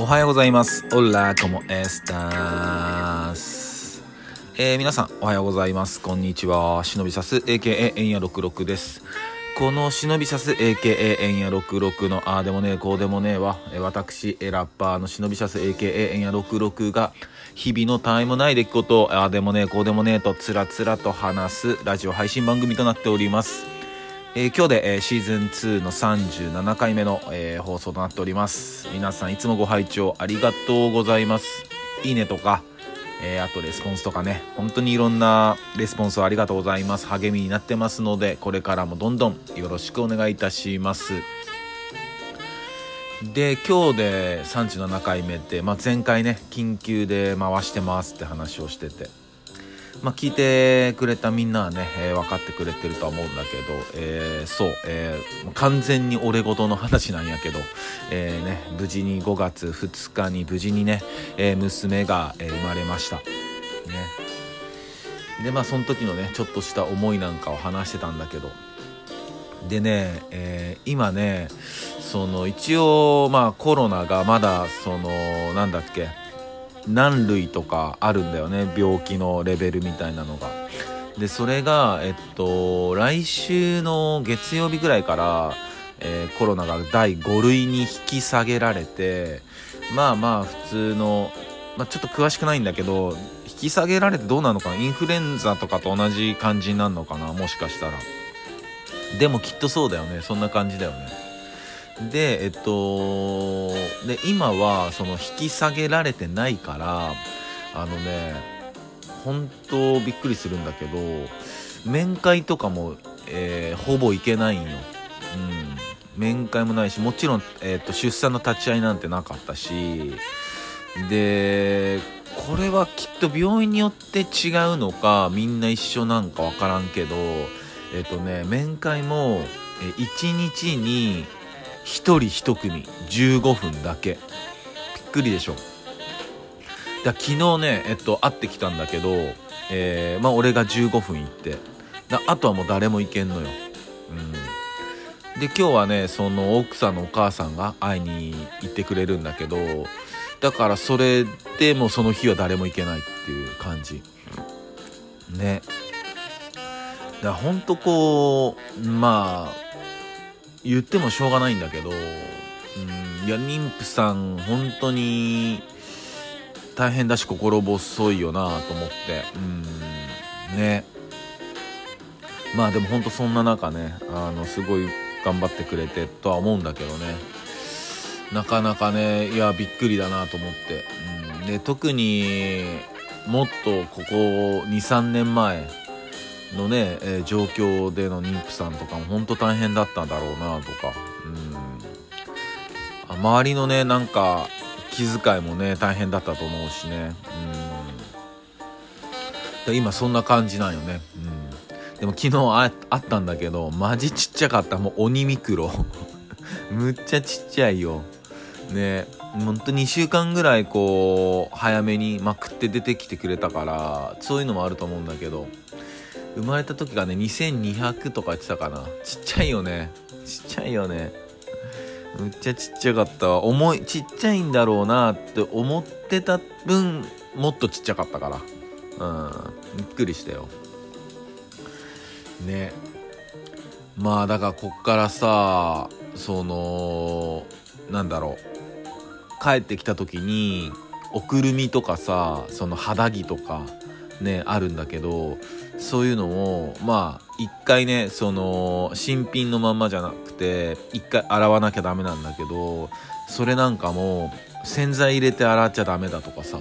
おはようございます。オラコモエスタス。えー、皆さん、おはようございます。こんにちは。忍びさす、AKA エンヤ66です。この忍びさす、AKA エンヤ66の、あーでもねえ、こうでもねえは、私、えラッパーの忍びさす、AKA エンヤ66が、日々のたわいもない出来事を、あーでもねえ、こうでもねえと、つらつらと話す、ラジオ配信番組となっております。えー今日で、えーシーズン2の37回目の、えー放送となっております。皆さんいつもご拝聴ありがとうございます。いいねとか、えーあとレスポンスとかね本当にいろんなレスポンスをありがとうございます。励みになってますのでこれからもどんどんよろしくお願いいたします。で今日で37回目って、まあ、前回ね緊急で回してますって話をしてて。まあ、聞いてくれたみんなはね、えー分かってくれてるとは思うんだけど、えーそう、えー完全に俺事の話なんやけど、えーね、無事に5月2日に無事にね、えー娘が、え生まれました。ね。で、まあ、その時のね、ちょっとした思いなんかを話してたんだけど、でね、えー今ね、その一応、まあ、コロナがまだ、その、なんだっけ、何類とかあるんだよね病気のレベルみたいなのが。でそれがえっと来週の月曜日ぐらいから、えーコロナが第5類に引き下げられてまあまあ普通の、まあ、ちょっと詳しくないんだけど引き下げられてどうなのかなインフルエンザとかと同じ感じになるのかなもしかしたら。でもきっとそうだよねそんな感じだよね。でえっとで今はその引き下げられてないからあのね本当びっくりするんだけど面会とかも、えーほぼ行けないんよ、うん、面会もないしもちろん、えっと出産の立ち会いなんてなかったしでこれはきっと病院によって違うのかみんな一緒なんかわからんけどえっとね面会もえ1日に1人1組15分だけ。びっくりでしょ。だ昨日ねえっと会ってきたんだけどえーまあ俺が15分行って。だあとはもう誰も行けんのよ。うん。で今日はねその奥さんのお母さんが会いに行ってくれるんだけどだからそれでもうその日は誰も行けないっていう感じ。ね。だからほんとこうまあ言ってもしょうがないんだけど、うん、いや妊婦さん本当に大変だし心細いよなと思ってうんね。まあでも本当そんな中ねあのすごい頑張ってくれてとは思うんだけどね。なかなかねいやびっくりだなと思って、うん、で特にもっとここ23年前のね、えー状況での妊婦さんとかも本当大変だったんだろうなとか、うん、周りのねなんか気遣いもね大変だったと思うしね、うん、で今そんな感じなんよね、うん、でも昨日ああったんだけどマジちっちゃかった。もう鬼ミクロむっちゃちっちゃいよ。ねほんと2週間ぐらいこう早めにまくって出てきてくれたからそういうのもあると思うんだけど。生まれた時がね2200とか言ってたかな。ちっちゃいよね。ちっちゃいよね。むっちゃちっちゃかったわ。重いちっちゃいんだろうなって思ってた分もっとちっちゃかったから。うん。びっくりしたよ。ね。まあだからこっからさそのなんだろう。帰ってきた時におくるみとかさその肌着とかねあるんだけどそういうのをまあ一回ねその新品のまんまじゃなくて一回洗わなきゃダメなんだけどそれなんかも洗剤入れて洗っちゃダメだとかさ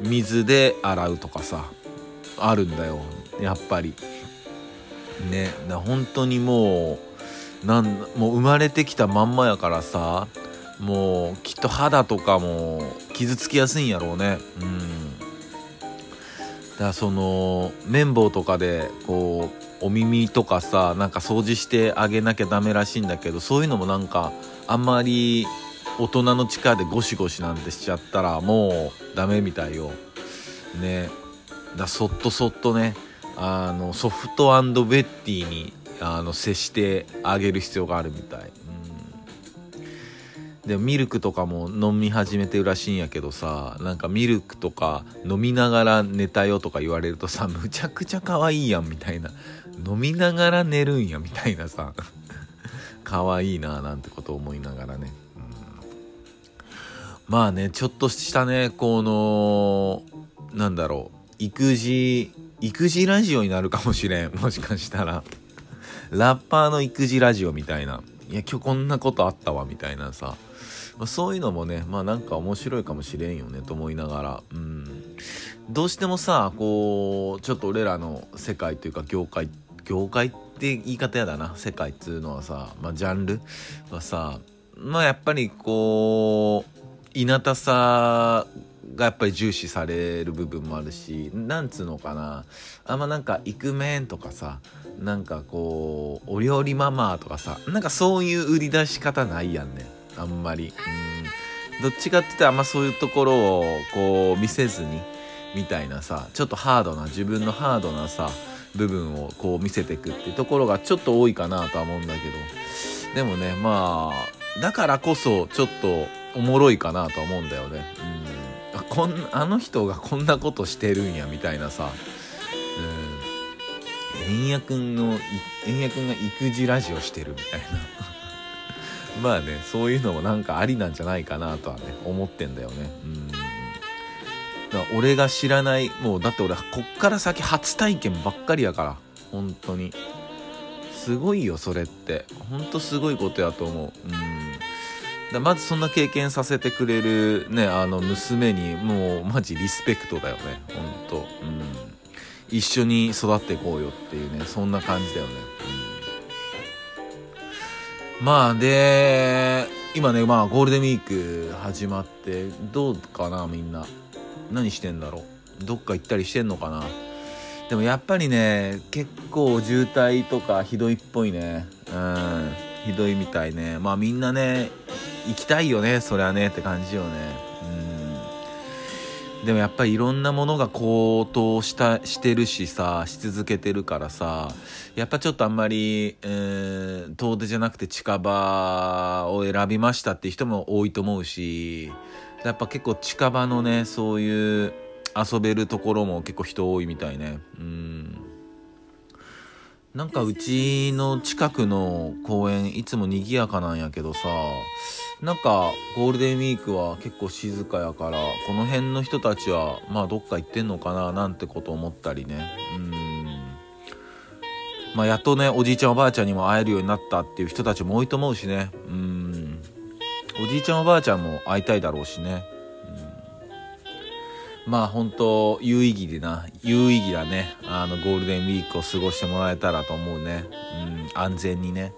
水で洗うとかさあるんだよやっぱり。ねだ本当にもうなんもう生まれてきたまんまやからさもうきっと肌とかも傷つきやすいんやろうね。うん。だからその綿棒とかでこうお耳とかさなんか掃除してあげなきゃダメらしいんだけどそういうのもなんかあんまり大人の力でゴシゴシなんてしちゃったらもうダメみたいよ。ね。だそっとそっとねあのソフトウェッティにあの接してあげる必要があるみたい、でもミルクとかも飲み始めてるらしいんやけどさなんかミルクとか飲みながら寝たよとか言われるとさむちゃくちゃ可愛いやんみたいな。飲みながら寝るんやみたいなさ。可愛いななんてことを思いながらね、うん、まあねちょっとしたねこのなんだろう。育児育児ラジオになるかもしれん。もしかしたら。ラッパーの育児ラジオみたいな。いや今日こんなことあったわみたいなさ。まあ、そういうのもねまあなんか面白いかもしれんよねと思いながら。うん。どうしてもさこうちょっと俺らの世界というか業界業界って言い方やだな。世界っつうのはさ、まあ、ジャンルはさまあやっぱりこう稲田さがやっぱり重視される部分もあるしなんつうのかな。あんまなんかイクメンとかさなんかこうお料理ママとかさなんかそういう売り出し方ないやんね。あんまり。うん。どっちかって言ったらあんまそういうところをこう見せずにみたいなさちょっとハードな自分のハードなさ部分をこう見せていくっていうところがちょっと多いかなとは思うんだけど。でもねまあだからこそちょっとおもろいかなとは思うんだよね。うん。こんあの人がこんなことしてるんやみたいなさ。うん。円谷くんの円谷くんが育児ラジオしてるみたいな。まあねそういうのもなんかありなんじゃないかなとはね思ってんだよね。うん。だから俺が知らないもうだって俺こっから先初体験ばっかりやから本当に。すごいよそれって。ほんとすごいことやと思う。うん。だまずそんな経験させてくれるねあの娘にもうマジリスペクトだよね。ほんとうん。一緒に育っていこうよっていうねそんな感じだよね、うん。まあで今ねまあゴールデンウィーク始まってどうかなみんな。何してんだろう。どっか行ったりしてんのかな。でもやっぱりね結構渋滞とかひどいっぽいね。うん。ひどいみたいね。まあみんなね行きたいよねそりゃねって感じよね。でもやっぱりいろんなものが高騰したしてるしさし続けてるからさやっぱちょっとあんまり、えー、遠出じゃなくて近場を選びましたっていう人も多いと思うしやっぱ結構近場のねそういう遊べるところも結構人多いみたいね。うん。なんかうちの近くの公園いつも賑やかなんやけどさなんかゴールデンウィークは結構静かやからこの辺の人たちはまあどっか行ってんのかななんてこと思ったりね。うん。まあやっとねおじいちゃんおばあちゃんにも会えるようになったっていう人たちも多いと思うしね。うん。おじいちゃんおばあちゃんも会いたいだろうしね。まあ本当有意義でな有意義だね。あのゴールデンウィークを過ごしてもらえたらと思うね。うん安全にね。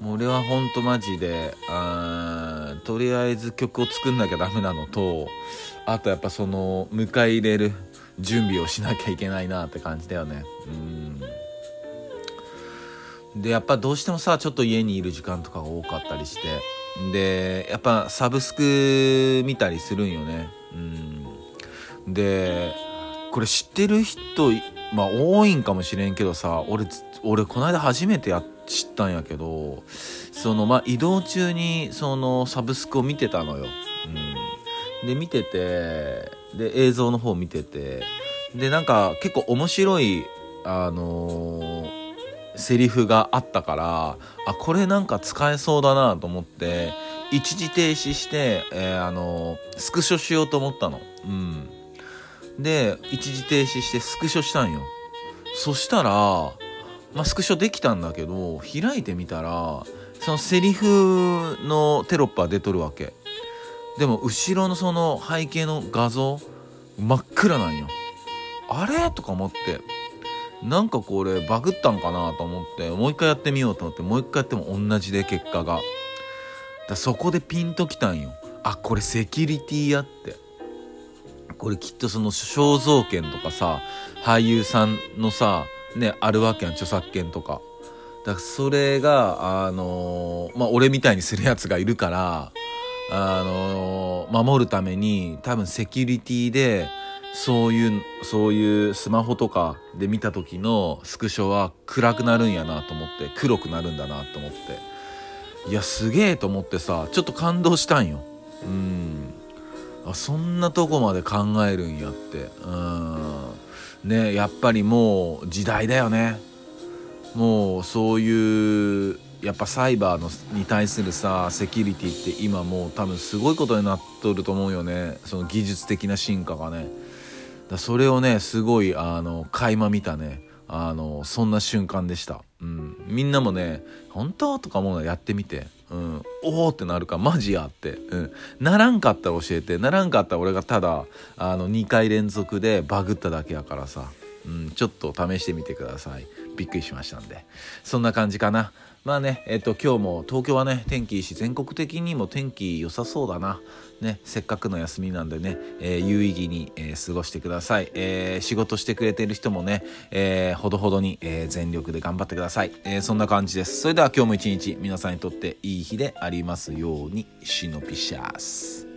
もう俺はほんとマジであとりあえず曲を作んなきゃダメなのとあとやっぱその迎え入れる準備をしなきゃいけないなって感じだよね。うん。でやっぱどうしてもさちょっと家にいる時間とかが多かったりしてでやっぱサブスク見たりするんよね。うん。でこれ知ってる人まあ多いんかもしれんけどさ俺俺この間初めてや知ったんやけどそのまあ移動中にそのサブスクを見てたのよ、うん、で見ててで映像の方見ててでなんか結構面白いあのー、セリフがあったからあこれなんか使えそうだなと思って一時停止して、えー、あのー、スクショしようと思ったの。うん。で一時停止してスクショしたんよ。そしたらまあ、スクショできたんだけど開いてみたらそのセリフのテロップは出とるわけ。でも後ろのその背景の画像真っ暗なんよ。あれ？とか思って。なんかこれバグったんかなと思ってもう一回やってみようと思ってもう一回やっても同じで結果が。だそこでピンときたんよ。あこれセキュリティやって。これきっとその肖像権とかさ俳優さんのさねあるわけやん著作権とか。だからそれがあのー、まあ俺みたいにするやつがいるからあのー、守るために多分セキュリティでそういうそういうスマホとかで見た時のスクショは暗くなるんやなと思って黒くなるんだなと思って。いやすげえと思ってさちょっと感動したんよ。うん。あそんなとこまで考えるんやって。うん。ねやっぱりもう時代だよね。もうそういうやっぱサイバーのに対するさセキュリティって今もう多分すごいことになっとると思うよね。その技術的な進化がね。だそれをねすごいあの垣間見たね。あのそんな瞬間でした、うん、みんなもね「本当?」とか思うのやってみて、うん、おおってなるかマジやって、うん、ならんかったら教えて。ならんかったら俺がただあの2回連続でバグっただけやからさ、うん、ちょっと試してみてくださいびっくりしましたんでそんな感じかなまあね、えっと、今日も東京はね、天気いいし、全国的にも天気良さそうだな。ね、せっかくの休みなんでね、えー、有意義に、えー、過ごしてください。えー、仕事してくれてる人もね、えほどほどに、え全力で頑張ってください、えそんな感じです。それでは今日も一日皆さんにとっていい日でありますように、シノピシャース。